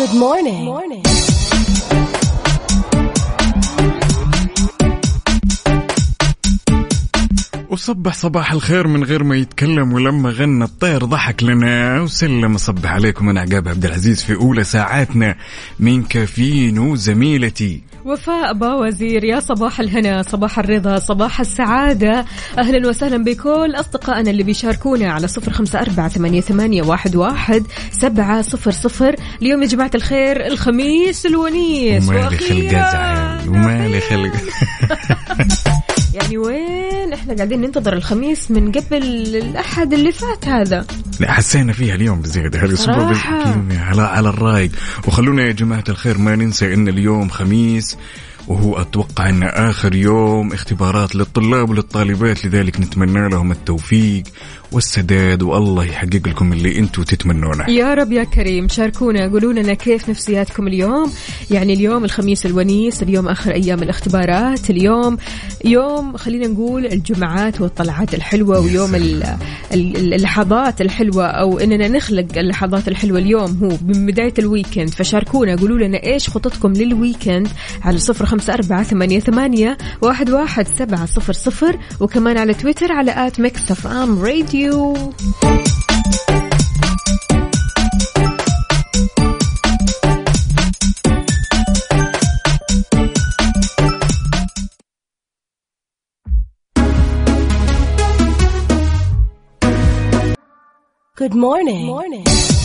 Good morning. morning. وصبح صباح الخير من غير ما يتكلم ولما غنى الطير ضحك لنا وسلم صبح عليكم أنا عقاب عبد العزيز في أولى ساعاتنا من كافيين وزميلتي وفاء باوزير يا صباح الهنا صباح الرضا صباح السعادة. أهلا وسهلا بكل أصدقائنا اللي بيشاركونا على صفر خمسة أربعة ثمانية, ثمانية واحد, واحد سبعة صفر صفر. اليوم يا جماعة الخير الخميس الونيس. ومالي خلق ومالي خلق. يعني وين إحنا قاعدين ننتظر الخميس من قبل الأحد اللي فات هذا؟ لا حسينا فيها اليوم بزيادة. هالاسبوع على على الرايق. وخلونا يا جماعة الخير ما ننسى إن اليوم خميس. وهو أتوقع إن آخر يوم اختبارات للطلاب وللطالبات لذلك نتمنى لهم التوفيق والسداد والله يحقق لكم اللي أنتم تتمنونه. يا رب يا كريم شاركونا قولوا لنا كيف نفسياتكم اليوم؟ يعني اليوم الخميس الونيس اليوم آخر أيام الاختبارات اليوم يوم خلينا نقول الجمعات والطلعات الحلوة ويوم ال- ال- اللحظات الحلوة أو إننا نخلق اللحظات الحلوة. اليوم هو من بداية ال weekend فشاركونا قولوا لنا إيش خططكم لل weekend على صفر خمسة أربعة ثمانية, ثمانية واحد, واحد سبعة صفر صفر وكمان على تويتر على at ميكس أم راديو Good morning. morning.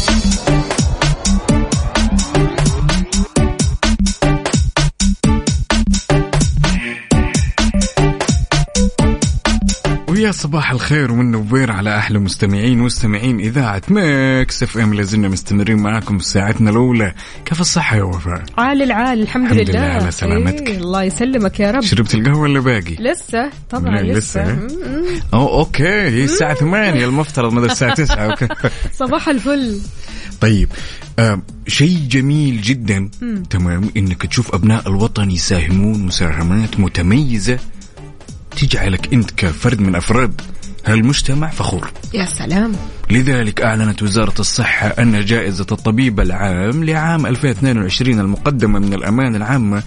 ويا صباح الخير والنوير على أحلى مستمعين ومستمعين إذاعة Mix FM. لازلنا مستمرين معاكم في ساعتنا الأولى. كيف الصحة يا وفاء؟ عال العال الحمد, الحمد لله. على سلامتك. إيه الله يسلمك يا رب. شربت القهوة ولا باقي؟ لسه طبعا لسه, لسه. أو okay هي الساعة 8 المفترض مدى الساعة 9 okay. صباح الفل. طيب آه شيء جميل جدا. تمام إنك تشوف أبناء الوطن يساهمون مساهمات متميزة تجعلك أنت كفرد من أفراد هالمجتمع فخور يا سلام لذلك أعلنت وزارة الصحة أن جائزة الطبيب العربي لعام 2022 المقدمة من الأمانة العامة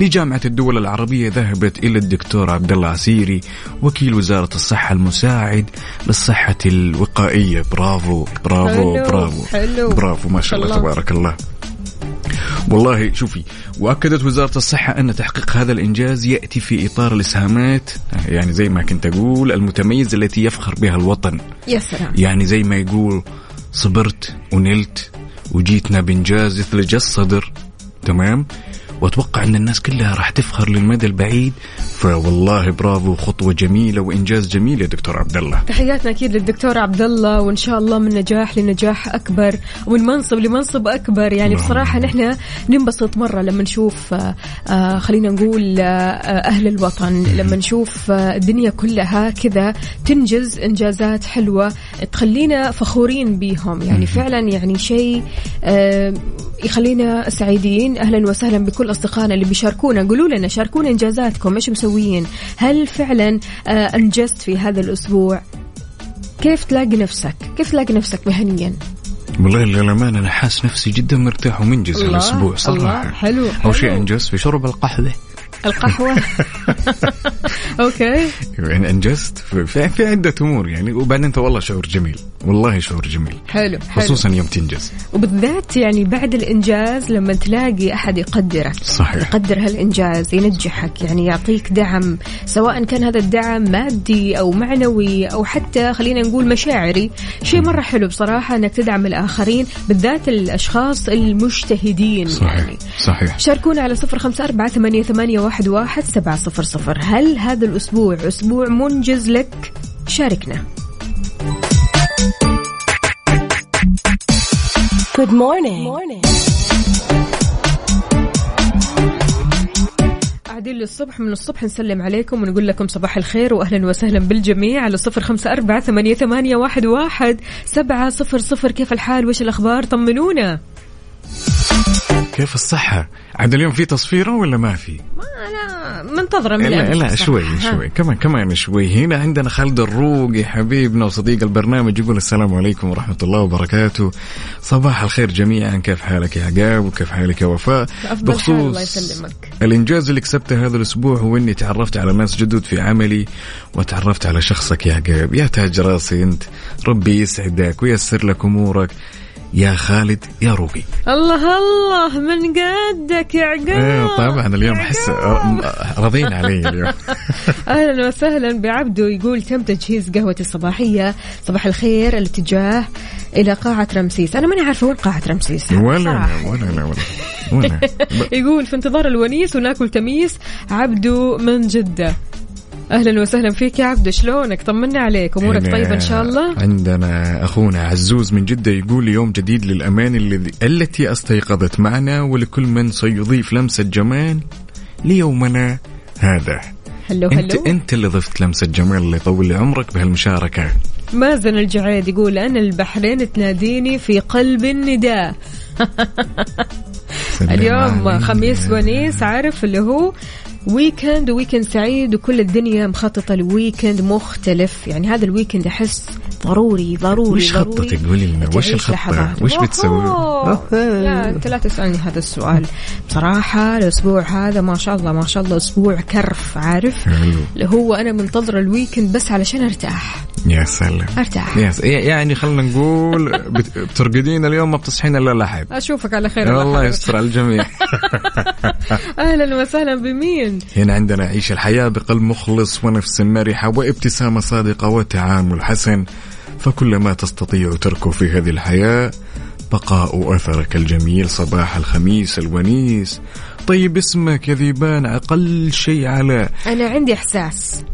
لجامعة الدول العربية ذهبت إلى الدكتور عبد الله عسيري وكيل وزارة الصحة المساعد للصحة الوقائية برافو برافو حلو، برافو حلو. برافو ما شاء الله. تبارك الله والله شوفي وأكدت وزارة الصحة أن تحقيق هذا الإنجاز يأتي في إطار الإسهامات يعني زي ما كنت أقول المتميزه التي يفخر بها الوطن. يا سلام. يعني زي ما يقول صبرت ونلت وجيتنا بإنجاز يثلج الصدر. تمام؟ وأتوقع أن الناس كلها راح تفخر للمدى البعيد. فوالله برافو خطوة جميلة وإنجاز جميل يا دكتور عبد الله تحياتنا أكيد للدكتور عبد الله وإن شاء الله من نجاح لنجاح أكبر ومن منصب لمنصب أكبر. يعني بصراحة نحن ننبسط مرة لما نشوف آه، آه، خلينا نقول آه، أهل الوطن. لما نشوف آه، الدنيا كلها كذا تنجز إنجازات حلوة تخلينا فخورين بيهم. يعني فعلا يعني شيء يخلينا سعيدين. أهلا وسهلا بكل اصدقائنا اللي بيشاركونا قولوا لنا شاركونا إنجازاتكم إيش مسويين؟ هل فعلا آه، أنجزت في هذا الأسبوع؟ كيف تلاقي نفسك؟ كيف تلاقي نفسك مهنيا؟ والله للأمانة أنا حاس نفسي جدا مرتاح ومنجز الله، هالاسبوع الله، صراحة. حلو، أول شيء حلو. أنجز في شرب القهوه القهوة. أوكي. يعني انجزت في, في, عدة أمور يعني وبعدين أنت والله شعور جميل. والله شعور جميل. حلو حلو. خصوصا يوم تنجز. وبالذات يعني بعد الإنجاز لما تلاقي أحد يقدرك. صحيح. يقدر هالإنجاز ينجحك يعني يعطيك دعم. سواء كان هذا الدعم مادي أو معنوي أو حتى خلينا نقول مشاعري. شيء مرة حلو بصراحة إنك تدعم الآخرين بالذات الأشخاص المجتهدين. صحيح يعني صحيح. شاركونا على صفر خمسة أربعة ثمانية, ثمانية واحد, واحد سبعة صفر صفر. هل هذا الأسبوع أسبوع منجز لك؟ شاركنا. Good morning. morning. قاعدين للصبح من الصبح نسلم عليكم ونقول لكم صباح الخير واهلا وسهلا بالجميع على صفر خمسة أربعة ثمانية, ثمانية واحد, واحد سبعة صفر صفر. كيف الحال؟ وش الأخبار؟ طمنونا. كيف الصحة؟ عاد اليوم في تصفيرة ولا ما في؟ ما أنا منتظرة من لا لا. شوي. شوي. كمان كمان شوي. هنا عندنا خالد الروقي حبيبنا وصديق البرنامج يقول السلام عليكم ورحمة الله وبركاته. صباح الخير جميعا. كيف حالك يا عقاب؟ وكيف حالك يا وفاء؟ حال الله يسلمك. الإنجاز اللي كسبته هذا الأسبوع هو إني تعرفت على ناس جدد في عملي وتعرفت على شخصك يا عقاب. يا تاج راسي أنت. ربي يسعدك وييسر لك أمورك. يا خالد يا روقي الله الله من قدك يا عقاب. إيه طبعا اليوم أحس راضين علي اليوم. أهلا وسهلا بعبدو يقول تم تجهيز قهوتي الصباحية. صباح الخير الاتجاه إلى قاعة رمسيس. أنا ماني عارفة وين قاعة رمسيس. ولا. ولا ولا. ولا. يقول في انتظار الونيس وناكل تميس عبدو من جدة. أهلا وسهلا فيك يا عبدو شلونك؟ طمنا عليك أمورك هنا طيبة إن شاء الله؟ عندنا أخونا عزوز من جدة يقول يوم جديد للأماني التي استيقظت معنا ولكل من سيضيف لمسة جمال ليومنا هذا. حلو أنت حلو. أنت اللي ضفت لمسة جمال اللي يطول لي عمرك بهالمشاركة. مازن الجعيد يقول أنا البحرين تناديني في قلب النداء. اليوم. خميس ونيس عارف اللي هو weekend weekend سعيد وكل الدنيا مخططة ل weekend مختلف. يعني هذا ال weekend أحس ضروري ضروري وش خطتك؟ قولي لنا وش الخطة. وش بتسوي. لا أنت لا تسألني هذا السؤال. بصراحة الأسبوع هذا ما شاء الله ما شاء الله أسبوع كرف عارف؟ حلو. اللي هو أنا منتظرة الويكند بس علشان أرتاح. يا سلام. أرتاح. يا س- يعني خلينا نقول بت- بترقدين اليوم ما بتصحين إلا لحد أشوفك على خير. الله. يستر على الجميع. أهلا وسهلا بمين؟ هنا عندنا عيش الحياة بقلب مخلص ونفس مرحة وابتسامة صادقة وتعامل حسن. فكل ما تستطيع تركه في هذه الحياة بقاء أثرك الجميل صباح الخميس الونيس. طيب اسمك يا ذيبان أقل شيء على؟ أنا عندي إحساس.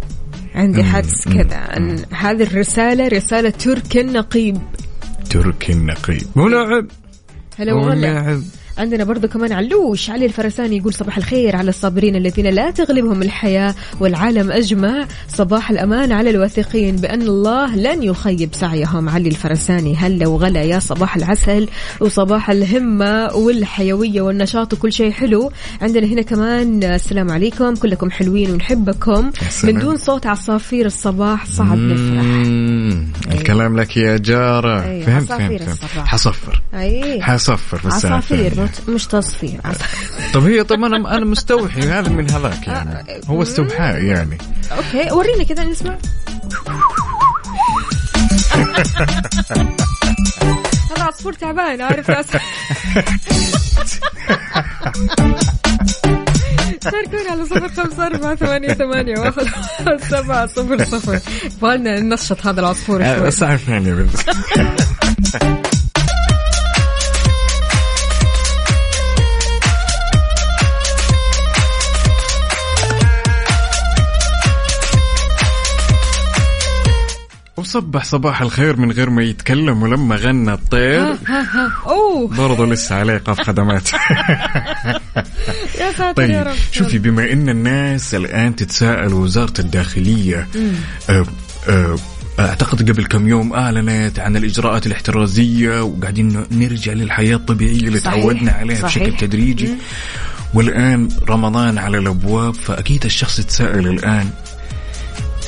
عندي حدس كذا. أن هذه الرسالة رسالة ترك النقيب. ترك النقيب. ملاعب هلا ملاعب عندنا برضو كمان علوش علي الفرساني يقول صباح الخير على الصابرين الذين لا تغلبهم الحياة والعالم أجمع. صباح الأمان على الواثقين بأن الله لن يخيب سعيهم. علي الفرساني هلا وغلا يا صباح العسل وصباح الهمة والحيوية والنشاط وكل شيء حلو. عندنا هنا كمان السلام عليكم كلكم حلوين ونحبكم. من دون صوت عصافير الصباح صعب نفرح. الكلام لك يا جارة. فهمت فهمت, فهمت. حصفر. أي. حصفر في. مت- مش تصفير عصافير. طب هي طب أنا أنا مستوحي هذا من هذاك يعني. هو استوحاء يعني. أوكي ورينا كذا نسمع. هذا عصفور تعبان عارف شاركونا على صفر خمسة أربعة ثمانية ثمانية واحد سبعة صفر صفر. يبغالنا ننشط هذا العصفور آه، شوي. وصبح صباح الخير من غير ما يتكلم ولما غنى الطير. برضه لسه عليه ايقاف خدمات. يا ساتر يا طيب رب. شوفي بما إن الناس الآن تتساءل وزارة الداخلية آه، آه، أعتقد قبل كم يوم أعلنت عن الإجراءات الاحترازية وقاعدين نرجع للحياة الطبيعية اللي صحيح، تعودنا عليها صحيح. بشكل تدريجي والآن رمضان على الأبواب فأكيد الشخص يتساءل الآن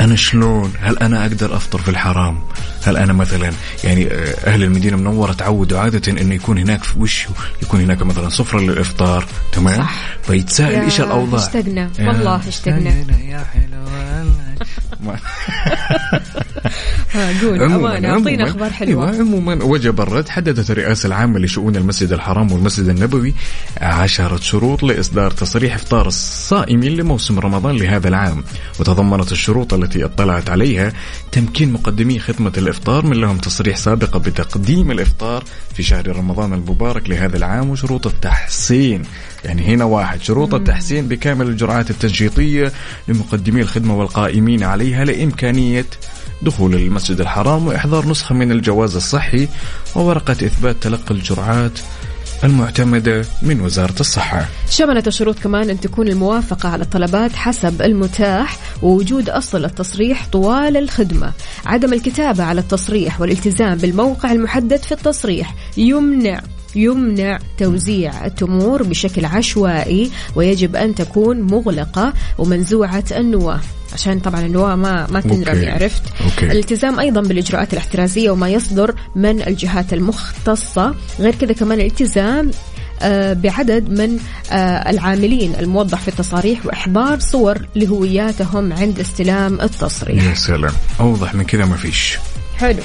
أنا شلون؟ هل أنا أقدر أفطر في الحرام؟ هل أنا مثلا يعني آه، أهل المدينة المنوره تعودوا عادة إنه يكون هناك في وش يكون هناك مثلا سفرة للإفطار تمام؟ صح. فيتساءل إيش الأوضاع؟ اشتقنا والله اشتقنا يا ها قول. أمانة أعطينا أخبار حلوة. أيوة عموما وجب الرد حددت الرئاسة العامة لشؤون المسجد الحرام والمسجد النبوي عشرة شروط لإصدار تصريح إفطار الصائمين لموسم رمضان لهذا العام. وتضمنت الشروط التي اطلعت عليها تمكين مقدمي خدمة الإفطار من لهم تصريح سابقة بتقديم الإفطار في شهر رمضان المبارك لهذا العام وشروط التحسين. يعني هنا واحد شروط التحسين بكامل الجرعات التنشيطية لمقدمي الخدمة والقائمين عليها لإمكانية دخول المسجد الحرام وإحضار نسخة من الجواز الصحي وورقة إثبات تلقي الجرعات المعتمدة من وزارة الصحة. شملت الشروط كمان أن تكون الموافقة على الطلبات حسب المتاح ووجود أصل التصريح طوال الخدمة. عدم الكتابة على التصريح والالتزام بالموقع المحدد في التصريح يمنع. يمنع توزيع التمور بشكل عشوائي ويجب أن تكون مغلقة ومنزوعة النواة عشان طبعا النواة ما ما تنرمي. عرفت. أوكي. الالتزام أيضا بالإجراءات الاحترازية وما يصدر من الجهات المختصة. غير كذا كمان الالتزام آه، بعدد من آه، العاملين الموضح في التصاريح وإحضار صور لهوياتهم عند استلام التصريح. يا سلام. أوضح من كذا ما فيش. حلو.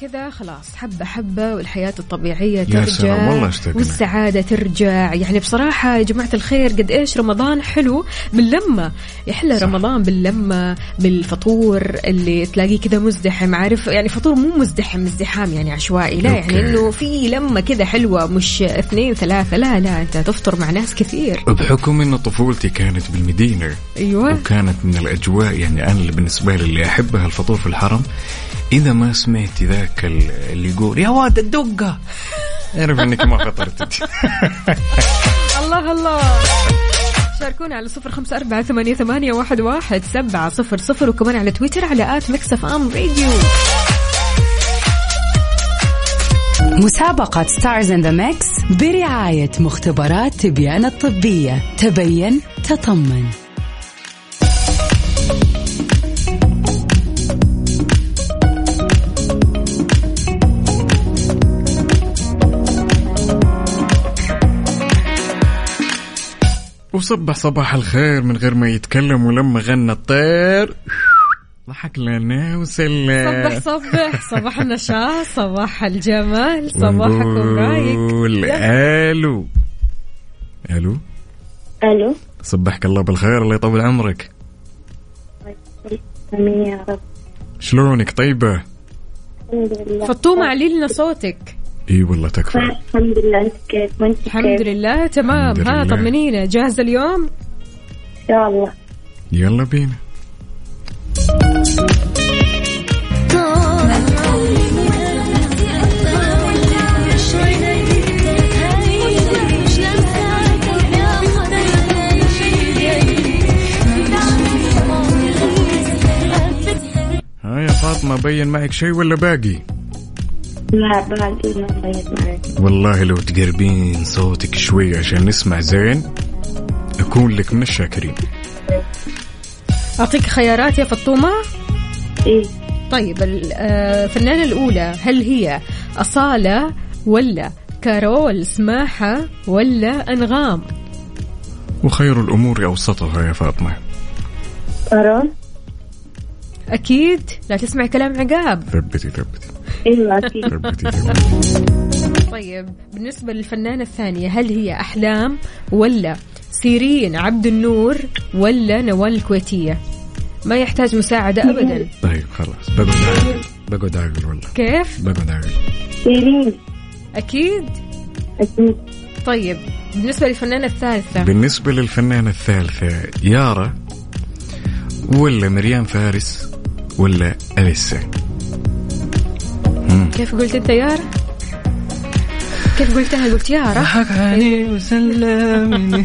كذا خلاص حبة حبة والحياة الطبيعية ترجع سلام، والله اشتقنا. والسعادة ترجع. يعني بصراحة يا جماعة الخير قد إيش رمضان حلو باللمة يحلى صح. رمضان باللمة بالفطور اللي تلاقيه كذا مزدحم. عارف يعني فطور مو مزدحم ازدحام يعني عشوائي. لا يعني أوكي. إنه في لمة كذا حلوة مش اثنين ثلاثة. لا لا أنت تفطر مع ناس كثير. بحكم أن طفولتي كانت بالمدينة أيوة. وكانت من الأجواء يعني أنا اللي بالنسبة لي اللي أحبها الفطور في الحرم إذا ما سمعت ذاك ال- اللي يقول يا واد الدقة. أعرف إنك ما فطرت الله الله. شاركونا على صفر خمسة أربعة ثمانية, ثمانية واحد, واحد سبعة صفر صفر وكمان على تويتر على at Mix FM Radio. مسابقة Stars in the Mix برعاية مختبرات تبيان الطبية. تبين تطمن. وصبح صباح الخير من غير ما يتكلم ولما غنى الطير. ضحك لنا وسلم. صبح صبح صباح النشاط صباح الجمال صباحكم رايق. ألو. ألو. ألو. صبحك الله بالخير الله يطول عمرك. أمين يا رب. شلونك طيبة؟ الحمد لله. فطومة علي لنا صوتك. إي والله تكفى. الحمد لله أنت كيف؟ وأنت الحمد كيف لله تمام. الحمد ها. طمنينا. جاهزة اليوم؟ ان شاء الله. يلا بينا. ها يا فاطمة بين معك شيء ولا باقي؟ لا باقي ما بيت معك والله لو تقربين صوتك شوي عشان نسمع زين أكون لك من الشاكرين. أعطيك خيارات يا فطومة؟ إيه. طيب ال- آه، الفنانة الأولى هل هي أصالة ولا كارول سماحة ولا أنغام؟ وخير الأمور أوسطها يا فاطمة. قرون أكيد لا تسمع كلام عقاب. ثبتي ثبتي. أيوه أكيد طيب بالنسبة للفنانة الثانية هل هي أحلام ولا سيرين عبد النور ولا نوال الكويتية؟ ما يحتاج مساعدة أبدا. طيب خلاص. بقعد عاقل بقعد عاقل والله. كيف؟ بقعد عاقل سيرين. أكيد؟ أكيد. طيب بالنسبة للفنانة الثالثة. بالنسبة للفنانة الثالثة يارا ولا مريم فارس ولا أليسا؟ كيف قلت أنت يارا كيف قلتها؟ قلت يارا ضحك علي وسلمني.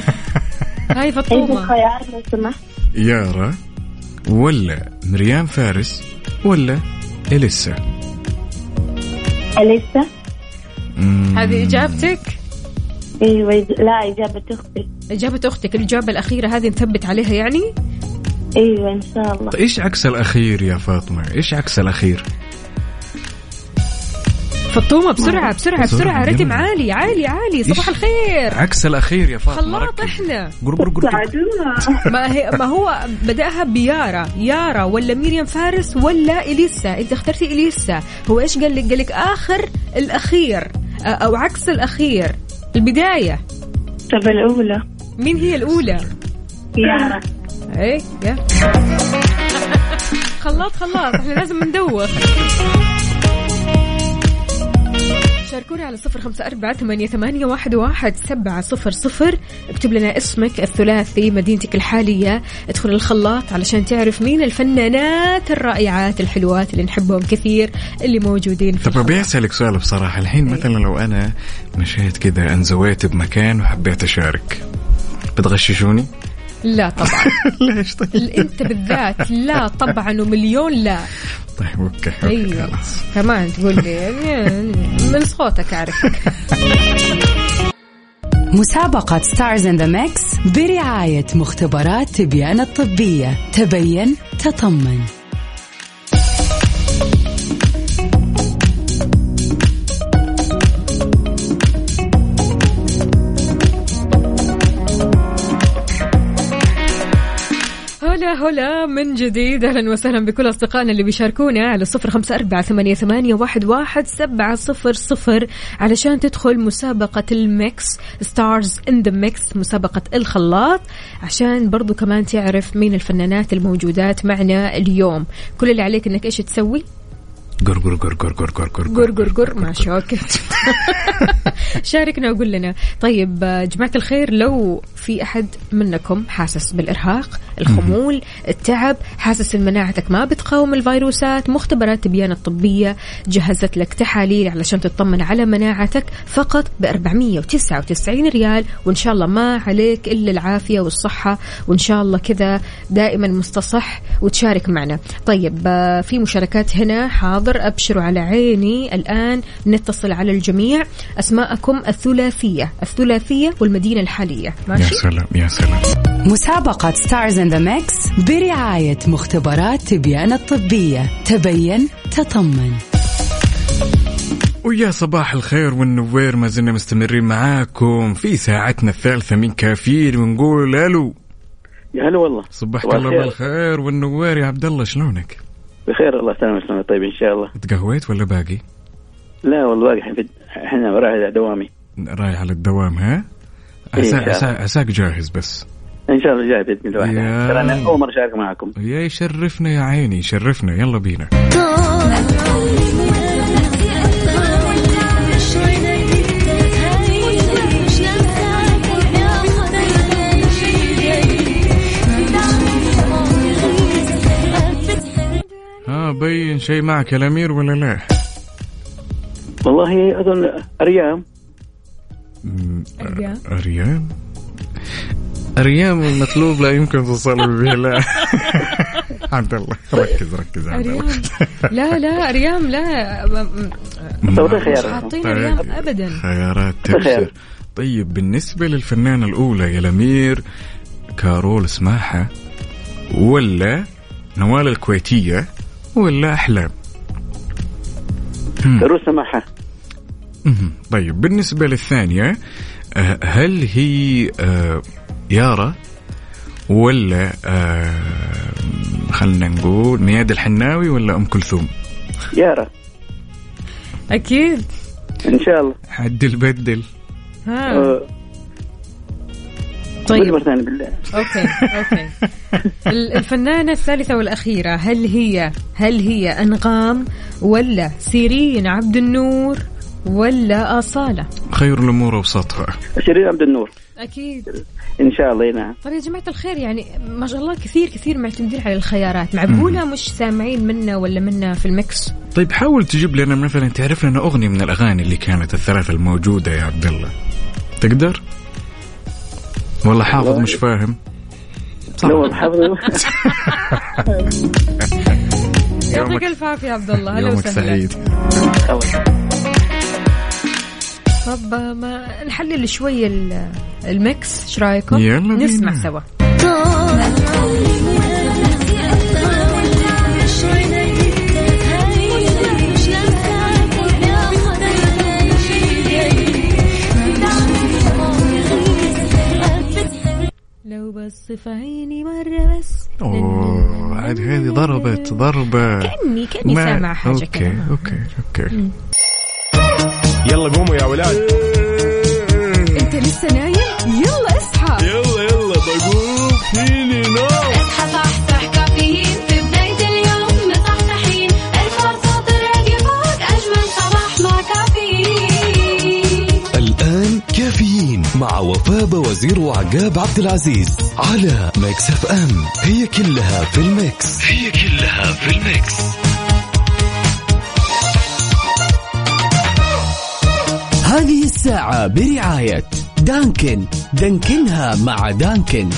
هاي فطومة. الخيار لو سمحت. يارا ولا مريم فارس ولا إليسا. أليسا؟ مم. هذه إجابتك؟ إيوه لا إجابة أختي. إجابة أختك. الإجابة الأخيرة هذه نثبت عليها يعني؟ إيوه إن شاء الله. طيب إيش عكس الأخير يا فاطمة؟ إيش عكس الأخير؟ فطومة بسرعة بسرعة بسرعة، بسرعة. رتم. عالي عالي عالي. صباح؟ الخير. عكس الأخير يا فاطمة خلاط. إحنا. قرب قرب ما هي ما هو بدأها بيارا. يارا ولا ميريام فارس ولا إليسا؟ أنت اخترتي إليسا. هو إيش قال لك؟ قال لك آخر الأخير آه، أو عكس الأخير. البداية. طب الأولى. مين هي الأولى؟ يارا. إيه يا. خلاط خلاط إحنا لازم ندوخ شاركونا على صفر خمسة أربعة ثمانية, ثمانية واحد, واحد سبعة صفر صفر اكتب لنا اسمك الثلاثي مدينتك الحالية ادخل الخلاط علشان تعرف مين الفنانات الرائعات الحلوات اللي نحبهم كثير اللي موجودين في طب الخلاط. أسألك سؤال بصراحة الحين مثلا لو أنا مشيت كذا انزويت بمكان وحبيت أشارك بتغششوني؟ لا طبعا. ليش طيب؟ انت بالذات لا طبعا ومليون لا. طيب okay أيوه خلاص. كمان تقول لي من صوتك أعرفك. مسابقة Stars in the Mix برعاية مختبرات تبيان الطبية. تبين تطمن. هلا هلا من جديد أهلا وسهلا بكل اصدقائنا اللي بيشاركونا على صفر خمسة أربعة ثمانية, ثمانية واحد, واحد سبعة صفر صفر علشان تدخل مسابقة ال Mix Stars in the Mix مسابقة الخلاط عشان برضو كمان تعرف مين الفنانات الموجودات معنا اليوم كل اللي عليك انك إيش تسوي قر قر قر قر قر قر قر قر قر قر ماشي okay شاركنا وقول لنا. طيب آه، جماعة الخير لو في أحد منكم حاسس بالإرهاق الخمول التعب حاسس إن مناعتك ما بتقاوم الفيروسات مختبرات تبيان الطبية جهزت لك تحاليل علشان تطمن على مناعتك فقط ب 499 ريال وإن شاء الله ما عليك إلا العافية والصحة وإن شاء الله كذا دائما مستصح وتشارك معنا. طيب آه، في مشاركات هنا حاضر أبشروا على عيني. الآن نتصل على الجميع. أسماءكم الثلاثية الثلاثية والمدينة الحالية. يا ماشي سلام يا سلام. مسابقة Stars in the Mix برعاية مختبرات تبيان الطبية. تبين تطمن. ويا صباح الخير والنوير ما زلنا مستمرين معاكم في ساعتنا الثالثة من كافيين ونقول ألو. يا هلا والله. صبحك صباح الله الخير. بالخير. والنوير يا عبد الله شلونك؟ بخير الله يسلمك يسلمك. طيب إن شاء الله. تقهويت ولا باقي؟ لا والله باقي الحين إحنا رايح دوامي رايح على الدوام ها؟ عساك جاهز بس. إن شاء الله جاي بإذن الله. يا. ترى أنا أول مرة أشارك معكم. يا يشرفنا يا عيني يشرفنا. يلا بينا. ها بين شيء معك يا الأمير ولا لا؟ والله أظن أريام. أريام. أريام؟ المطلوب لا يمكن تصلب به لا. عبد الله ركز ركز عبد الله. لا لا أريام لا. مش حاطين طيب، أريام ابدا. خيارات تبشر. طيب بالنسبة للفنانة الأولى يا الأمير كارول سماحة ولا نوال الكويتية ولا أحلام؟ كارول سماحة. طيب بالنسبة للثانية آه، هل هي آه، يارا ولا آه، خلنا نقول مياد الحناوي ولا أم كلثوم؟ يارا. أكيد. إن شاء الله. عدل بدل. ها. طيب. بالله. okay okay. ال- الفنانة الثالثة والأخيرة هل هي هل هي أنغام ولا سيرين عبد النور؟ ولا أصالة؟ خير الأمور أوسطها سيرين عبد النور. أكيد. إن شاء الله نعم. طيب يا جماعة الخير يعني ما شاء الله كثير كثير معتمدين على الخيارات. معقولة مش سامعين منا ولا منا في ال Mix طيب حاول تجيب لنا مثلا تعرف لنا أغنية من الأغاني اللي كانت الثلاثة الموجودة يا عبد الله؟ تقدر؟ والله حافظ. مش فاهم. لا والله حافظ. يعطيك الف عافية يا عبد الله. هلا يومك وسهلا. سعيد. طب ما نحلل شوي ال- المكس إيش رأيكم؟ يلا. نسمع سوا. لو بس في عيني مرة بس. أوه عاد هذه ضربت ضربة. كأني كأني سامع حاجة okay كذا okay okay. يلا قوموا يا ولاد. انت لسه نايم؟ يلا اصحى. يلا يلا بقوم. فيني نوم. اصحى صحصح كافيين. في بداية اليوم مصحصحين. الفرصه تراك فوق أجمل صباح مع كافيين. الآن كافيين مع وفاء وزير وعقاب عبد العزيز على Mix FM. هي كلها في ال Mix. هي كلها في ال Mix. هذه الساعة برعاية دانكن. دانكنها مع دانكن.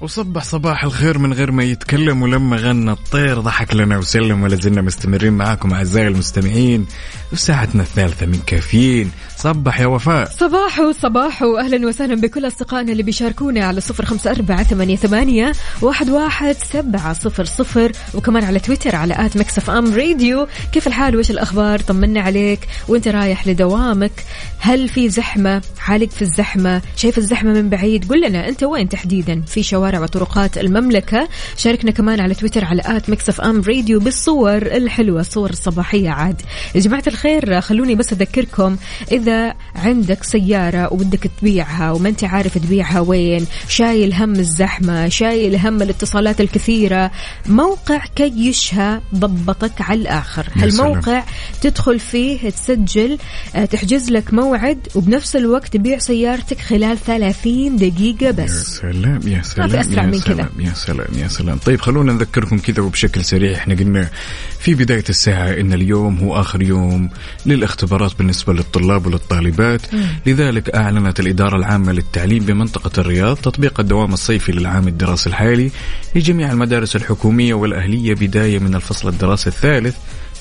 وصبح صباح الخير من غير ما يتكلم ولما غنى الطير ضحك لنا وسلم ولا زلنا مستمرين معاكم أعزائي المستمعين. وساعتنا الثالثة من كافيين. صبح يا وفاء. صباحو صباحو أهلا وسهلا بكل أصدقائنا اللي بيشاركونا على صفر خمسة أربعة ثمانية, ثمانية واحد, واحد سبعة صفر صفر. وكمان على تويتر على at Mix FM Radio. كيف الحال؟ وإيش الأخبار؟ طمنا عليك. وأنت رايح لدوامك؟ هل في زحمة؟ حالك في الزحمة؟ شايف الزحمة من بعيد؟ قل لنا أنت وين تحديدا؟ في شوارع وطرقات المملكة. شاركنا كمان على تويتر على at Mix FM Radio بالصور الحلوة الصور الصباحية عاد. يا جماعة الخير خلوني بس أذكركم إذا عندك سيارة وبدك تبيعها وما أنت عارف تبيعها وين شايل هم الزحمة شايل هم الاتصالات الكثيرة موقع كيشها ضبطك على الآخر يا. هالموقع تدخل فيه تسجل آه، تحجز لك موعد وبنفس الوقت تبيع سيارتك خلال 30 دقيقة يا بس سلام يا سلام أسرع يا من سلام كذا. يا سلام يا سلام طيب خلونا نذكركم كذا وبشكل سريع إحنا قلنا في بداية الساعة إن اليوم هو آخر يوم للاختبارات بالنسبة للطلاب وللطالبات لذلك أعلنت الإدارة العامة للتعليم بمنطقة الرياض تطبيق الدوام الصيفي للعام الدراسي الحالي لجميع المدارس الحكومية والأهلية بداية من الفصل الدراسي الثالث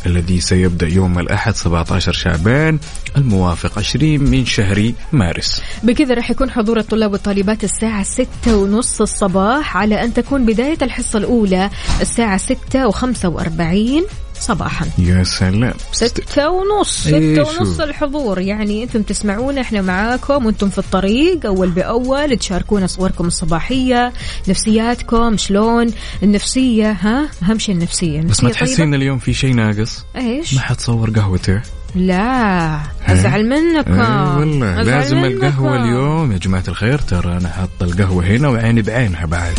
الذي سيبدأ يوم الأحد 17 شعبان الموافق 20 من شهر مارس. بكذا راح يكون حضور الطلاب والطالبات الساعة ستة ونص الصباح على أن تكون بداية الحصة الأولى الساعة ستة وخمسة وأربعين. صباحا. يا سلام. ستة ونص إيه ستة ونص شو؟ الحضور. يعني أنتم تسمعونا إحنا معاكم وأنتم في الطريق أول بأول. تشاركونا صوركم الصباحية نفسياتكم شلون؟ النفسية ها؟ أهم شيء النفسية. بس ما النفسية تحسين اليوم في شيء ناقص؟ إيش؟ ما حد صور قهوته. لا. أزعل منكم. اي والله. لازم منكم. القهوة اليوم. يا جماعة الخير ترى أنا حاط القهوة هنا وعيني بعينها بعد.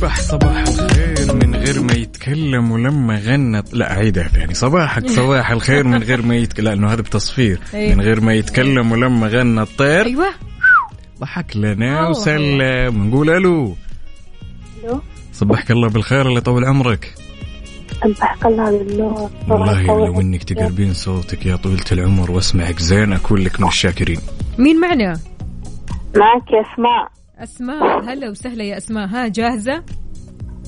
وصبح صباح الخير من غير ما يتكلم ولما غنت. لا عيدها ثاني صباحك صباح الخير من غير ما يتكلم لأنه هذا بتصفير. إيه. من غير ما يتكلم ولما غنى الطير أيوة. ضحك لنا أوه. وسلم. ونقول ألو. ألو. صبحك الله بالخير اللي يطول عمرك. صبحك الله بالنور. والله لو انك تقربين صوتك يا طويلة العمر واسمعك زين اكون لك من الشاكرين. مين معنا؟ معك يا اسماء. أسماء هلا وسهلا يا أسماء. ها جاهزة؟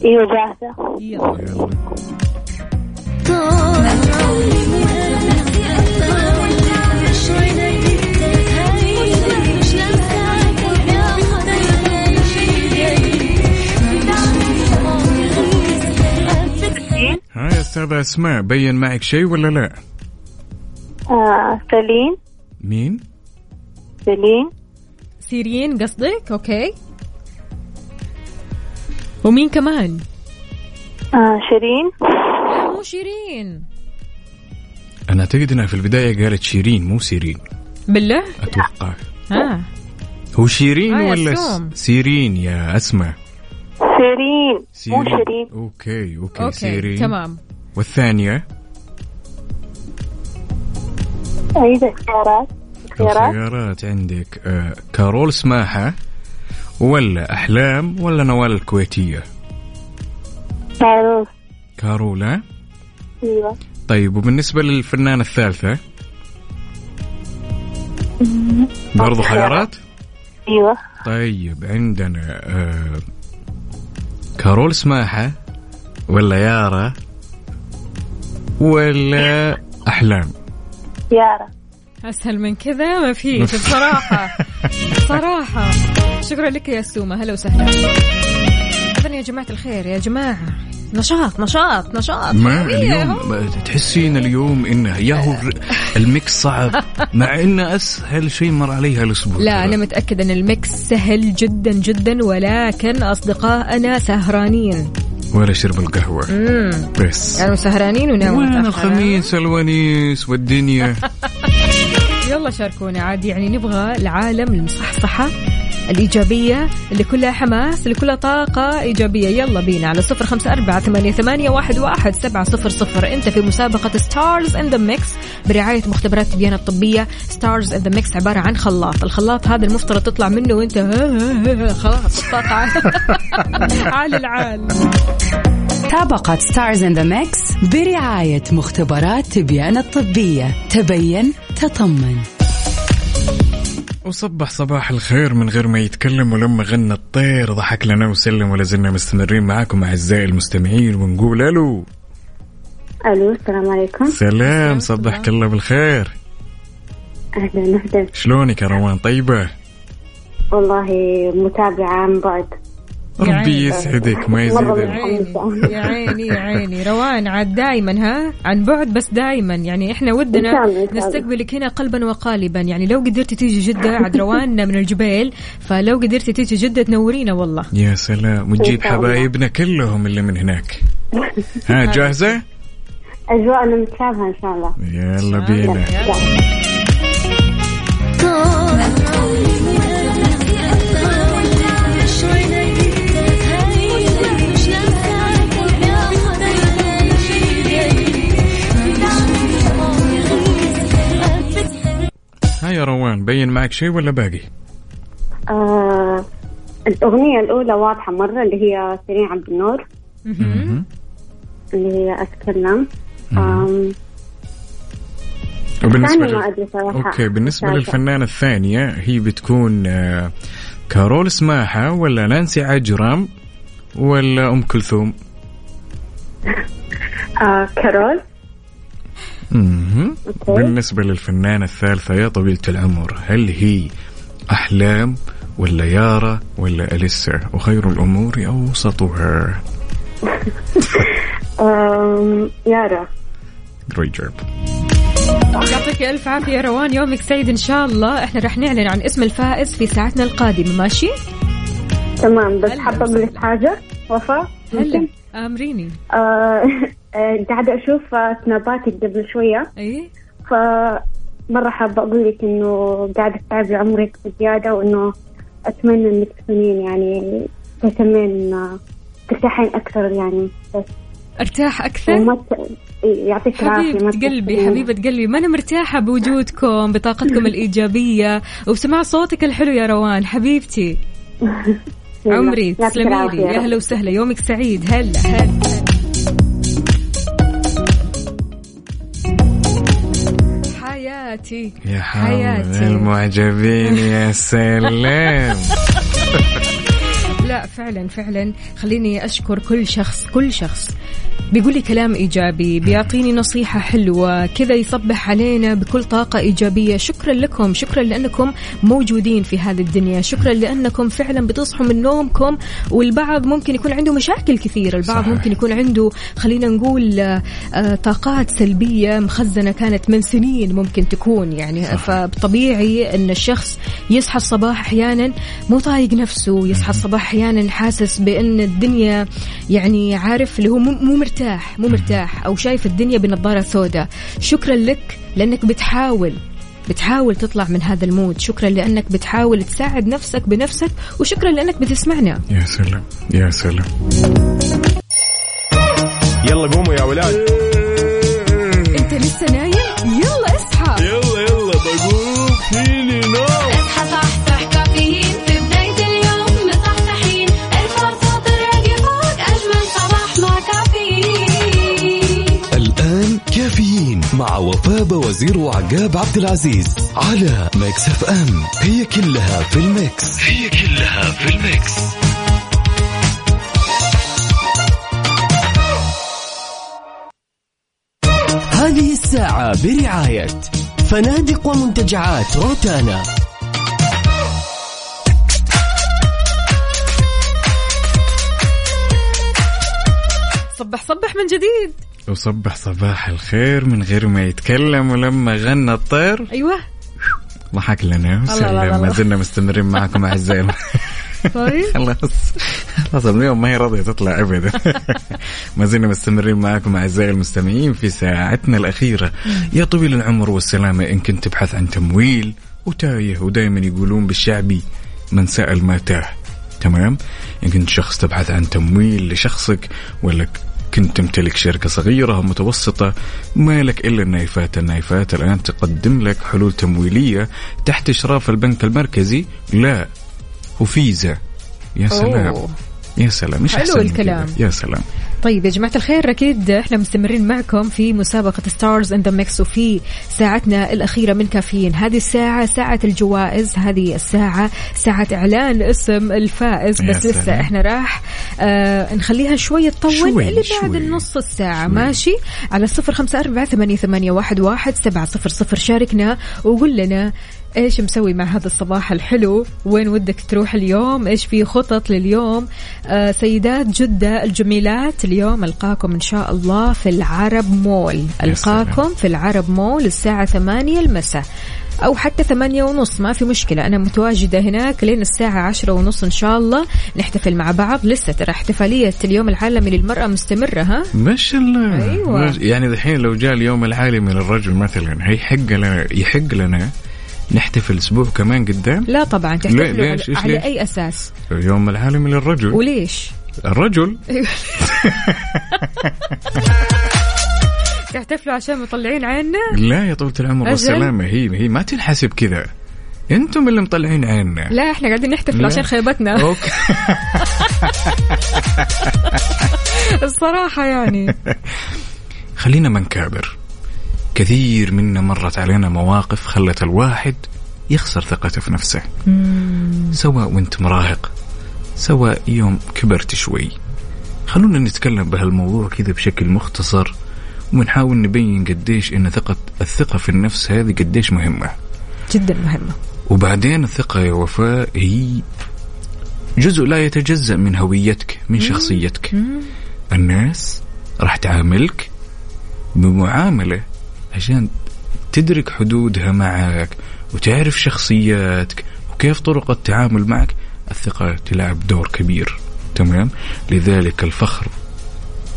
إيوه جاهزة. يلا. يلا ها يا أستاذة أسماء بين معك شيء ولا لا؟ آه سليم. مين؟ سليم. سيرين قصدك؟ okay. ومين كمان؟ آه شيرين. لا مو شيرين. أنا أعتقد إنها في البداية قالت شيرين مو سيرين. بالله؟ أتوقع. ها هو شيرين آه، ولا سوم. سيرين؟ يا اسماء؟ سيرين مو شيرين. okay okay, okay سيرين. تمام. والثانية؟ عيد الخيارات الخيارات الخيارات عندك آه كارول سماحة ولا أحلام ولا نوال الكويتية؟ فاروس كارول ها؟ أيوه. طيب وبالنسبة للفنانة الثالثة؟ برضو خيارات؟ أيوه. طيب عندنا آه كارول سماحة ولا يارا ولا أحلام؟ يارا. أسهل من كذا ما فيش بصراحة. صراحة شكرا لك يا سومة. هلا وسهلا. إذن يا جماعة الخير يا جماعة. نشاط نشاط نشاط. ما اليوم. تحسين اليوم انه ياهو ال Mix صعب مع انه أسهل شيء مر عليها الأسبوع. لا ترى. أنا متأكدة أن ال Mix سهل جدا جدا ولكن أصدقائنا سهرانين. ولا شرب القهوة. امم بس. يعني سهرانين وناموا وين. الخميس الونيس والدنيا؟ يلا شاركونا. عاد يعني نبغى العالم المصحصحة الإيجابية اللي كلها حماس اللي كلها طاقة إيجابية. يلا بينا على صفر خمسة أربعة ثمانية, ثمانية واحد, واحد سبعة صفر صفر. أنت في مسابقة Stars in the Mix برعاية مختبرات تبيان الطبية. Stars in the Mix عبارة عن خلاط. الخلاط هذا المفترض تطلع منه وأنت خلاص الطاقة عال العال مسابقة Stars in the Mix برعاية مختبرات تبيان الطبية تبين تطمن. وصبح صباح الخير من غير ما يتكلم ولما غنى الطير. ضحك لنا وسلم ولا زلنا مستمرين معاكم أعزائي المستمعين ونقول ألو. ألو السلام عليكم. سلام صبحك الله بالخير. أهلا أهلا شلونك يا روان؟ طيبة؟ والله متابعة عن بعد. ربي يسعدك ما مرة يزيدك متحمسة. يا عيني يا عيني. روان عاد دائما ها؟ عن بعد بس دائما يعني إحنا ودنا. نستقبلك هنا قلبا وقالبا. يعني لو قدرتي تيجي جدة عاد روان من الجبيل فلو قدرتي تيجي جدة تنورينا والله. يا سلام. وتجيب. حبايبنا كلهم اللي من هناك. ها جاهزة؟ أجواءنا متشابهة إن شاء الله. يلا بينا. ها يا روان بين معك شيء ولا باقي؟ آه الأغنية الأولى واضحة مرة اللي هي سيرين عبد النور. اللي هي أتكلم وبالنسبة لل... صراحة okay بالنسبة عارفة. للفنانة الثانية هي بتكون آه، كارول سماحة ولا نانسي عجرم ولا أم كلثوم؟ آه كارول. بالنسبة للفنانة الثالثة يا طويلة العمر هل هي أحلام ولا يارا ولا أليسا؟ وخير الأمور أوسطها. يارا. Great job. يعطيك ألف عافية يا روان يومك سعيد إن شاء الله. إحنا رح نعلن عن اسم الفائز في ساعتنا القادمة ماشي؟ تمام بس حابة وسهلا. أقول حاجة؟ وفاء هلا؟ آمريني. آه، قاعدة أشوف آه، سناباتك قبل شوية. إي. فمرة حابة أقول لك إنه قاعدة تتعبي عمرك بزيادة وإنه أتمنى إنك تكونين يعني تهتمين آه، ترتاحين أكثر يعني. بس أرتاح أكثر؟ وما ت... يعطيك حبيبة قلبي حبيبة قلبي ما أنا مرتاحة بوجودكم بطاقتكم الإيجابية. وبسماع صوتك الحلو يا روان حبيبتي. عمري تسلمي لي. يا يا رب. هلا وسهلا يومك سعيد. هلا هلا. حياتي. يا حياتي. المعجبين يا سلام. لا فعلا فعلا. خليني أشكر كل شخص كل شخص. بيقول لي كلام إيجابي بيعطيني نصيحة حلوة كذا يصبح علينا بكل طاقة إيجابية. شكرا لكم شكرا لأنكم موجودين في هذه الدنيا. شكرا لأنكم فعلا بتصحوا من نومكم والبعض ممكن يكون عنده مشاكل كثيرة. البعض صحيح. ممكن يكون عنده خلينا نقول آه، آه، طاقات سلبية مخزنة كانت من سنين ممكن تكون يعني. فطبيعي إن الشخص يصحى الصباح أحيانا مو طايق نفسه يصحى الصباح أحيانا حاسس بأن الدنيا يعني عارف اللي هو مو مو مرتاح مو مرتاح أو شايف الدنيا بنظارة سوداء. شكرا لك لأنك بتحاول بتحاول تطلع من هذا المود. شكرا لأنك بتحاول تساعد نفسك بنفسك وشكرا لأنك بتسمعنا. يا سلام يا سلام. يلا قوموا يا ولاد. أنت لسه نايم؟ يلا اصحى. يلا يلا بقوم. فيني نوم مع وفاء وزير وعقاب عبد العزيز على Mix FM. هي كلها في ال Mix. هي كلها في الميكس. هذه الساعة برعاية فنادق ومنتجعات روتانا. صبح صبح من جديد. وصبح صباح الخير من غير ما يتكلم ولما غنى الطير. أيوه. ضحك لنا. وسلم. ما زلنا مستمرين معكم أعزائي. خلاص. خلاص اليوم ما هي راضية تطلع ابدا. ما زلنا مستمرين معكم أعزائي المستمعين في ساعتنا الأخيرة. يا طويل العمر والسلامة إن كنت تبحث عن تمويل وتايه ودائما يقولون بالشعبي من سأل ما تاه. تمام؟ إن كنت شخص تبحث عن تمويل لشخصك ولا كنت تمتلك شركة صغيرة أو متوسطة ما لك إلا النايفات النايفات الآن تقدم لك حلول تمويلية تحت إشراف البنك المركزي لا وفيزا يا سلام أوه. يا سلام مش حلو الكلام. كذا. يا سلام طيب يا جماعة الخير أكيد إحنا مستمرين معكم في مسابقة Stars in the Mix وفي ساعتنا الأخيرة من كافيين هذه الساعة ساعة الجوائز هذه الساعة ساعة إعلان اسم الفائز بس لسه سلام. إحنا راح آه نخليها شوية تطول شوي، اللي بعد شوي. النص الساعة شوي. ماشي على صفر خمسة أربعة ثمانية, ثمانية واحد, واحد سبعة صفر صفر شاركنا وقول لنا إيش مسوي مع هذا الصباح الحلو؟ وين ودك تروح اليوم؟ إيش في خطط لليوم؟ آه سيدات جدة الجميلات اليوم ألقاكم إن شاء الله في العرب مول. ألقاكم في العرب مول الساعة ثمانية المساء. أو حتى ثمانية ونص ما في مشكلة. أنا متواجدة هناك لين الساعة عشرة ونص إن شاء الله. نحتفل مع بعض. لسه ترى احتفالية اليوم العالمي للمرأة مستمرة ها؟ ما شاء الله. أيوة. يعني دحين لو جاء اليوم العالمي للرجل مثلا هيحق لنا يحق لنا نحتفل أسبوع كمان قدام؟ لا طبعا تحتفلوا ليش؟ على, إيش على ليش؟ أي أساس؟ يوم العالمي للرجل. وليش؟ الرجل؟ تحتفلوا عشان مطلعين عنا لا يا طولة العمر أجل. والسلامة هي هي ما تنحسب كذا. أنتم اللي مطلعين عنا لا إحنا قاعدين نحتفل. عشان خيبتنا. أوكي. الصراحة يعني. خلينا ما نكابر كثير منا مرت علينا مواقف خلت الواحد يخسر ثقته في نفسه. سواء وانت مراهق سواء يوم كبرت شوي. خلونا نتكلم بهالموضوع كذا بشكل مختصر ونحاول نبين قديش إن ثقة الثقة في النفس هذه قديش مهمة. جدا مهمة. وبعدين الثقة يا وفاء هي جزء لا يتجزأ من هويتك من شخصيتك. الناس راح تعاملك بمعاملة عشان تدرك حدودها معك وتعرف شخصياتك وكيف طرق التعامل معك الثقة تلعب دور كبير. تمام؟ لذلك الفخر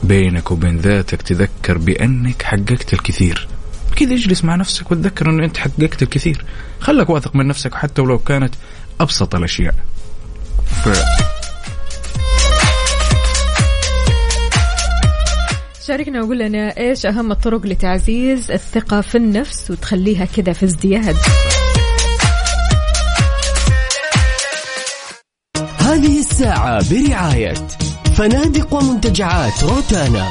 بينك وبين ذاتك تذكر بأنك حققت الكثير. كذا اجلس مع نفسك وتذكر أنه أنت حققت الكثير. خلك واثق من نفسك حتى ولو كانت أبسط الأشياء. ف... شاركنا وقول لنا إيش أهم الطرق لتعزيز الثقة في النفس وتخليها كذا في ازدياد؟ هذه الساعة برعاية فنادق ومنتجعات روتانا.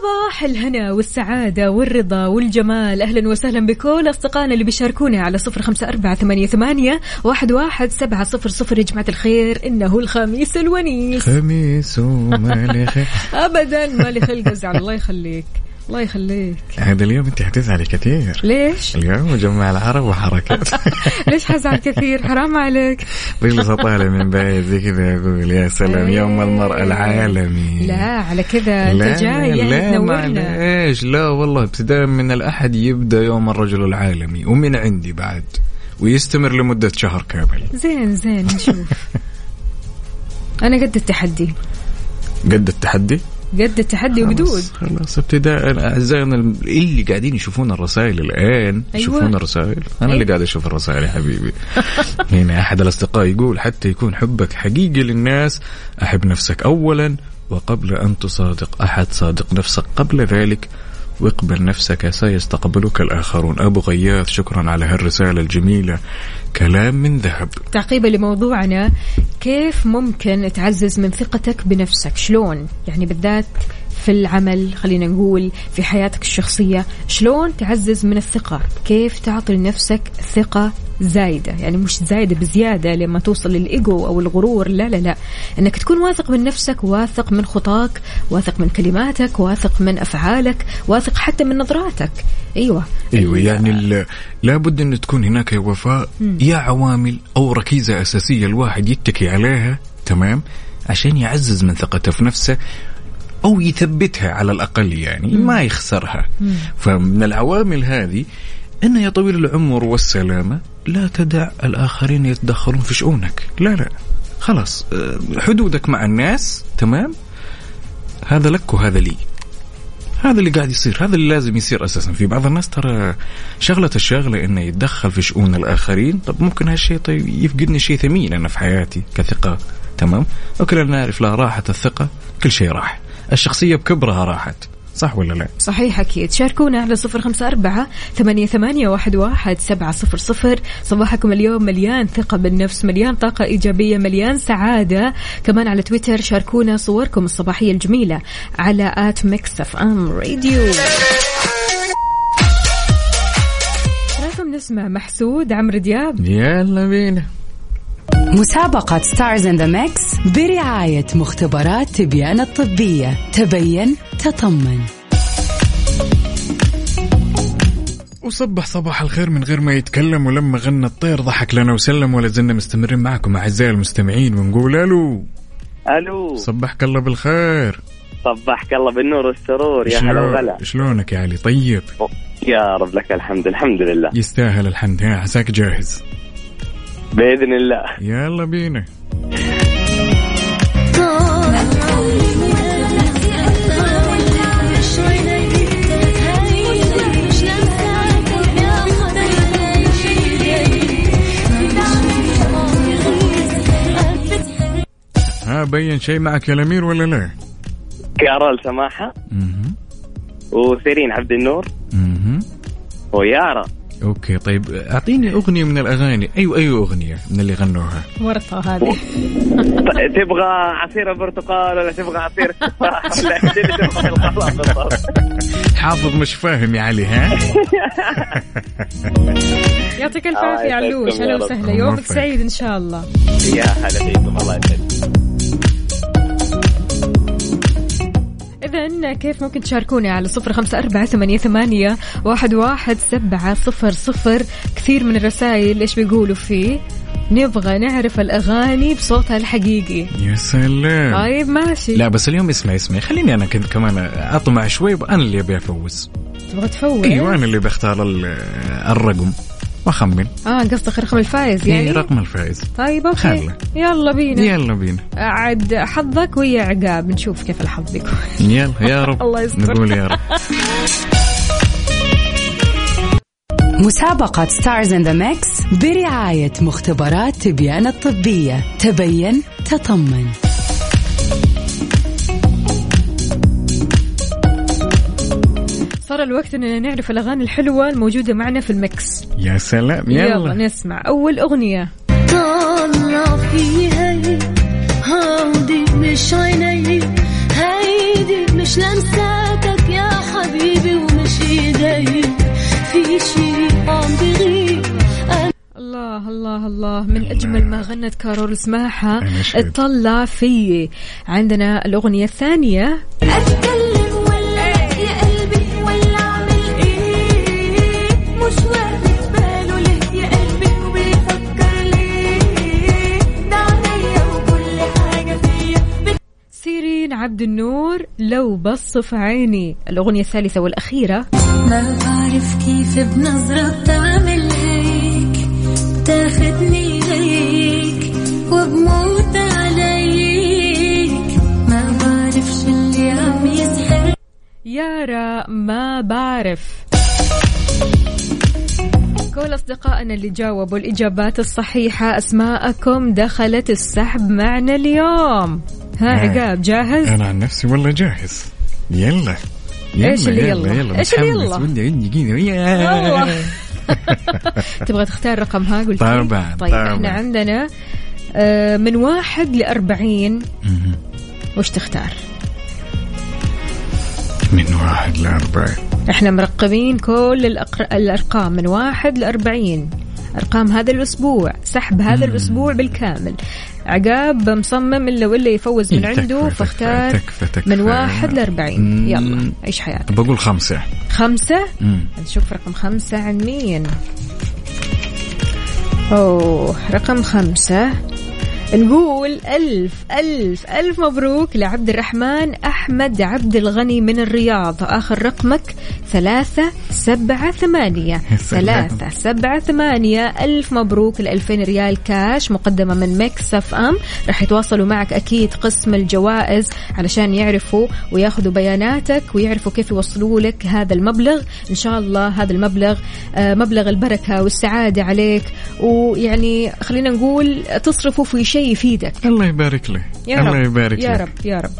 صباح الهنا والسعادة والرضا والجمال. أهلا وسهلا بكل أصدقائنا اللي بيشاركونا على صفر خمسة أربعة ثمانية, ثمانية واحد, واحد سبعة صفر صفر. يا جماعة الخير إنه الخميس الونيس. خميس ومالي خير. أبدا ما لي خلق الله يخليك. الله يخليك. هذا اليوم أنت حتزعلي كثير. ليش؟ اليوم جمع العرب وحركات. ليش حزعل كثير حرام عليك. بجلس أطالع من بعيد زي كذا أقول يا سلام يوم المرأة العالمي. لا على كذا لا انت جاي يعني لا تنورنا إيش؟ لا والله ابتداء من الأحد يبدأ يوم الرجل العالمي ومن عندي بعد ويستمر لمدة شهر كامل. زين زين نشوف. أنا قد التحدي. قد التحدي؟ قد التحدي وقدود خلاص, ابتداء. أعزائنا اللي قاعدين يشوفون الرسائل الآن أيوة. يشوفون الرسائل. أنا اللي قاعد أشوف الرسائل يا حبيبي. هنا أحد الأصدقاء يقول حتى يكون حبك حقيقي للناس أحب نفسك اولا وقبل أن تصادق أحد صادق نفسك قبل ذلك. واقبل نفسك سيستقبلك الآخرون. أبو غياث شكرا على هالرسالة الجميلة. كلام من ذهب. تعقيبا لموضوعنا كيف ممكن تعزز من ثقتك بنفسك؟ شلون؟ يعني بالذات في العمل خلينا نقول في حياتك الشخصية. شلون تعزز من الثقة؟ كيف تعطي لنفسك ثقة زايدة؟ يعني مش زايدة بزيادة لما توصل للإيجو أو الغرور لا لا لا. أنك تكون واثق من نفسك واثق من خطاك واثق من كلماتك واثق من أفعالك واثق حتى من نظراتك. أيوة. أيوه يعني لابد أن تكون هناك وفاء يا عوامل أو ركيزة أساسية الواحد يتكي عليها تمام؟ عشان يعزز من ثقته في نفسه أو يثبتها على الأقل يعني ما يخسرها. فمن العوامل هذه أن يا طويل العمر والسلامة لا تدع الآخرين يتدخلون في شؤونك. لا لا. خلاص آه، حدودك مع الناس تمام؟ هذا لك وهذا لي. هذا اللي قاعد يصير هذا اللي لازم يصير أساسا. في بعض الناس ترى شغلة الشغلة إنه يتدخل في شؤون الآخرين. طب ممكن هالشيء طيب يفقدني شيء ثمين أنا في حياتي كثقة تمام؟ وكلنا نعرف لا راحت الثقة كل شيء راح. الشخصية بكبرها راحت. صح ولا لا؟ صحيح أكيد. شاركونا على صفر خمسة أربعة ثمانية, ثمانية واحد, واحد سبعة صفر صفر. صباحكم اليوم مليان ثقة بالنفس مليان طاقة إيجابية مليان سعادة. كمان على تويتر شاركونا صوركم الصباحية الجميلة على at Mix FM Radio. رايكم نسمع محسود عمرو دياب. يلا بينا. مسابقة Stars in the Mix برعاية مختبرات تبيان الطبية. تبين تطمن. وصبح صباح الخير من غير ما يتكلم ولما غنى الطير. ضحك لنا وسلم ولا زلنا مستمرين معكم أعزائي المستمعين ونقول ألو. ألو. صبحك الله بالخير. صبحك الله بالنور والسرور. يا هلا وغلا. شلونك يا علي؟ طيب. يا رب لك الحمد الحمد لله. يستاهل الحمد. ها عساك جاهز. بإذن الله يلا بينا ها بين شيء معك يا الأمير ولا لا؟ كارول سماحة مهم. وسيرين عبد النور مهم. ويارا okay طيب أعطيني أغنية من الأغاني. اي اي أغنية من اللي غنوها. ورطة هذه. تبغى عصير برتقال ولا تبغى عصير؟ حافظ مش فاهم يا علي ها؟ يعطيك آه، العافية علوش. رب. وسهلا. يومك. سعيد إن شاء الله. يا هلا فيكم الله يسعدك إذا كيف ممكن تشاركوني على صفر خمسة أربعة ثمانية, ثمانية واحد, واحد سبعة صفر صفر؟ كثير من الرسائل إيش بيقولوا فيه؟ نبغى نعرف الأغاني بصوتها الحقيقي. يا سلام. طيب ماشي. لا بس اليوم اسمعي اسمعي خليني أنا كنت كمان أطمع شوي أنا اللي أبي أفوز. تبغى تفوز؟ إيوه أنا اللي بختار ال- الرقم. واخمن آه قصدك رقم الفايز يعني يعني؟ رقم الفائز. طيب okay. خله. يلا بينا. يلا بينا. عاد حظك ويا عقاب نشوف كيف الحظ بيكون. يلا يا رب. الله يستر. نقول يا رب. مسابقة Stars in the Mix برعاية مختبرات تبيان الطبية. تبين تطمن. صار الوقت إننا نعرف الأغاني الحلوة الموجودة معنا في المكس يا سلام. يلا, يلا, نسمع. أول أغنية. طالع فيها هودي مش عيني. هيدي مش لمساتك يا حبيبي ومش إيدي. في شي عم بغيب. الله الله الله. من أجمل ما غنت كارول سماحة. اطلع فيي. عندنا الأغنية الثانية. أتكلم عبد النور لو بص في عيني. الأغنية الثالثة والأخيرة. ما بعرف كيف بنظرة بتعمل هيك. تاخدني ليك وبموت عليك. ما بعرف شو اللي عم يسحر. يارا ما بعرف. كل أصدقائنا اللي جاوبوا الإجابات الصحيحة أسماءكم دخلت السحب معنا اليوم ها. عقاب جاهز؟ أنا عن نفسي والله جاهز يلا يلا إيش اللي يلا؟ يلا إيش اللي. يلا؟ ودي كذا والله. تبغى تختار رقم ها قلت؟ طبعاً، طيب طبعاً. إحنا عندنا آه، من واحد لأربعين. وش تختار؟ من واحد لأربعة. إحنا مرقمين كل الأقر... الأرقام من واحد لأربعين. أرقام هذا الأسبوع سحب هذا الأسبوع بالكامل. عقاب مصمم إلا ولا يفوز من إيه، عنده تكفى، فاختار تكفى، تكفى. من واحد لأربعين. مم. يلا عيش حياتك. بقول خمسة. خمسة؟ مم. نشوف رقم خمسة عن مين. أوه رقم خمسة. نقول ألف ألف ألف مبروك لعبد الرحمن أحمد عبد الغني من الرياض. آخر رقمك ثلاثة سبعة ثمانية. ثلاثة. سبعة ثمانية. ألف مبروك الألفين ريال كاش مقدمة من Mix FM. راح يتواصلوا معك أكيد قسم الجوائز علشان يعرفوا وياخذوا بياناتك ويعرفوا كيف يوصلوا لك هذا المبلغ. إن شاء الله هذا المبلغ آه، مبلغ البركة والسعادة عليك. ويعني خلينا نقول تصرفوا في شيء يفيدك. الله يبارك له يا الله رب. يبارك يا رب يا رب.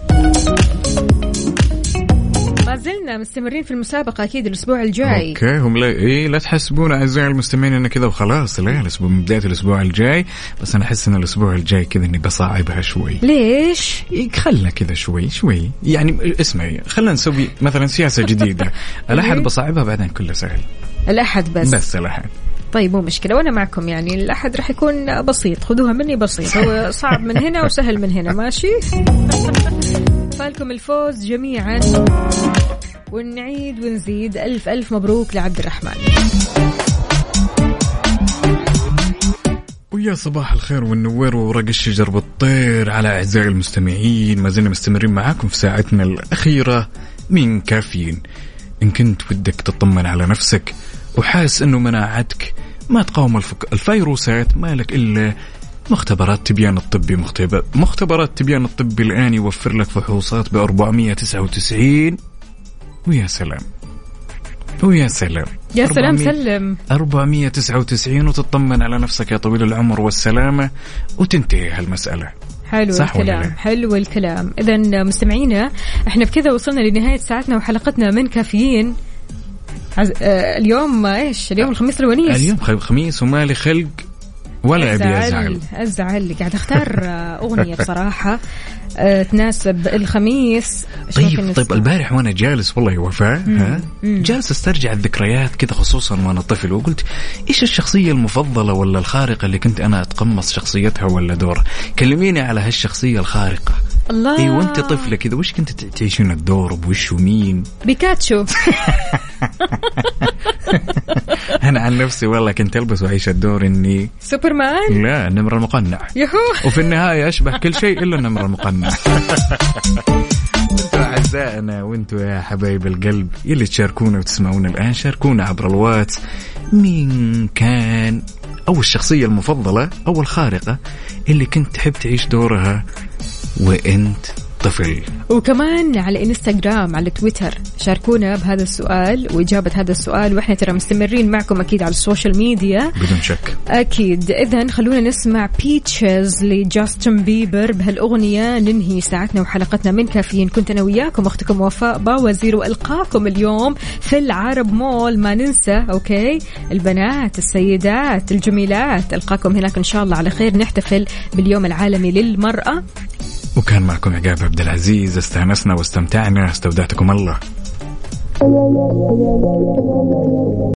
ما زلنا مستمرين في المسابقة أكيد الأسبوع الجاي. أوكي هم لا إيه لا تحسبون أعزائي المستمعين انه كذا وخلاص لا الأسبوع من بداية الأسبوع الجاي. بس أنا أحس إن الأسبوع الجاي كذا إني بصعبها شوي. ليش؟ إيه، خلنا كذا شوي شوي. يعني اسمعي خلنا نسوي مثلا سياسة جديدة. الأحد إيه. بصعبها بعدين كله سهل. الأحد بس, بس الأحد. طيب مو مشكلة. وأنا معكم يعني. الأحد راح يكون بسيط. خذوها مني بسيط. هو صعب من هنا وسهل من هنا. ماشي؟ فالكم الفوز جميعا. ونعيد ونزيد. ألف ألف مبروك لعبد الرحمن. ويا صباح الخير والنوير وورق الشجر بالطير على أعزائي المستمعين. ما زلنا مستمرين معاكم في ساعتنا الأخيرة من كافيين. إن كنت ودك تطمن على نفسك وحاس إنه مناعتك ما تقاوم الفك... الفيروسات ما لك إلا مختبرات تبيان الطبي. مختبر مختبرات تبيان الطبي الآن يوفر لك فحوصات ب 499 ويا سلام. ويا سلام. يا سلام 400 سلم. 499 وتطمن على نفسك يا طويل العمر والسلامة وتنتهي هالمسألة. حلو صح الكلام لا؟ حلو الكلام. اذا مستمعينا إحنا بكذا وصلنا لنهاية ساعتنا وحلقتنا من كافيين. عز... آه اليوم إيش؟ اليوم الخميس الونيس اليوم خميس ومالي خلق ولا أبي أزعل أزعل. قاعد أختار آه، أغنية بصراحة. آه، تناسب الخميس. طيب طيب البارح وأنا جالس والله وفاء ها؟ جالس استرجع الذكريات كذا خصوصا وأنا طفل وقلت إيش الشخصية المفضلة ولا الخارقة اللي كنت أنا أتقمص شخصيتها ولا دورها كلميني على هالشخصية الخارقة. الله. اي وأنت طفلة كذا وش كنت تعيشين الدور؟ بوش ومين؟ بيكاتشو. أنا عن نفسي والله كنت ألبس وأعيش الدور إني سوبرمان. لا النمر المقنع. يهو. وفي النهاية أشبه كل شيء إلا النمر المقنع. وانتوا أعزائنا وأنتوا يا حبايب القلب يلي تشاركونا وتسمعونا الآن شاركونا عبر الواتس. مين كان أو الشخصية المفضلة أو الخارقة اللي كنت تحب تعيش دورها؟ وأنت؟ طفل وكمان على انستغرام على تويتر شاركونا بهذا السؤال وإجابة هذا السؤال وإحنا ترى مستمرين معكم أكيد على السوشيال ميديا. بدون شك. أكيد. اذا خلونا نسمع بيتشز لجاستن بيبر بهالأغنية. ننهي ساعتنا وحلقتنا من كافيين. كنت أنا وياكم أختكم وفاء باوزير وإلقاكم اليوم في العرب مول. ما ننسى أوكي؟ البنات السيدات الجميلات. ألقاكم هناك إن شاء الله على خير. نحتفل باليوم العالمي للمرأة. وكان معكم عقاب عبد العزيز استأنسنا واستمتعنا استودعتكم الله.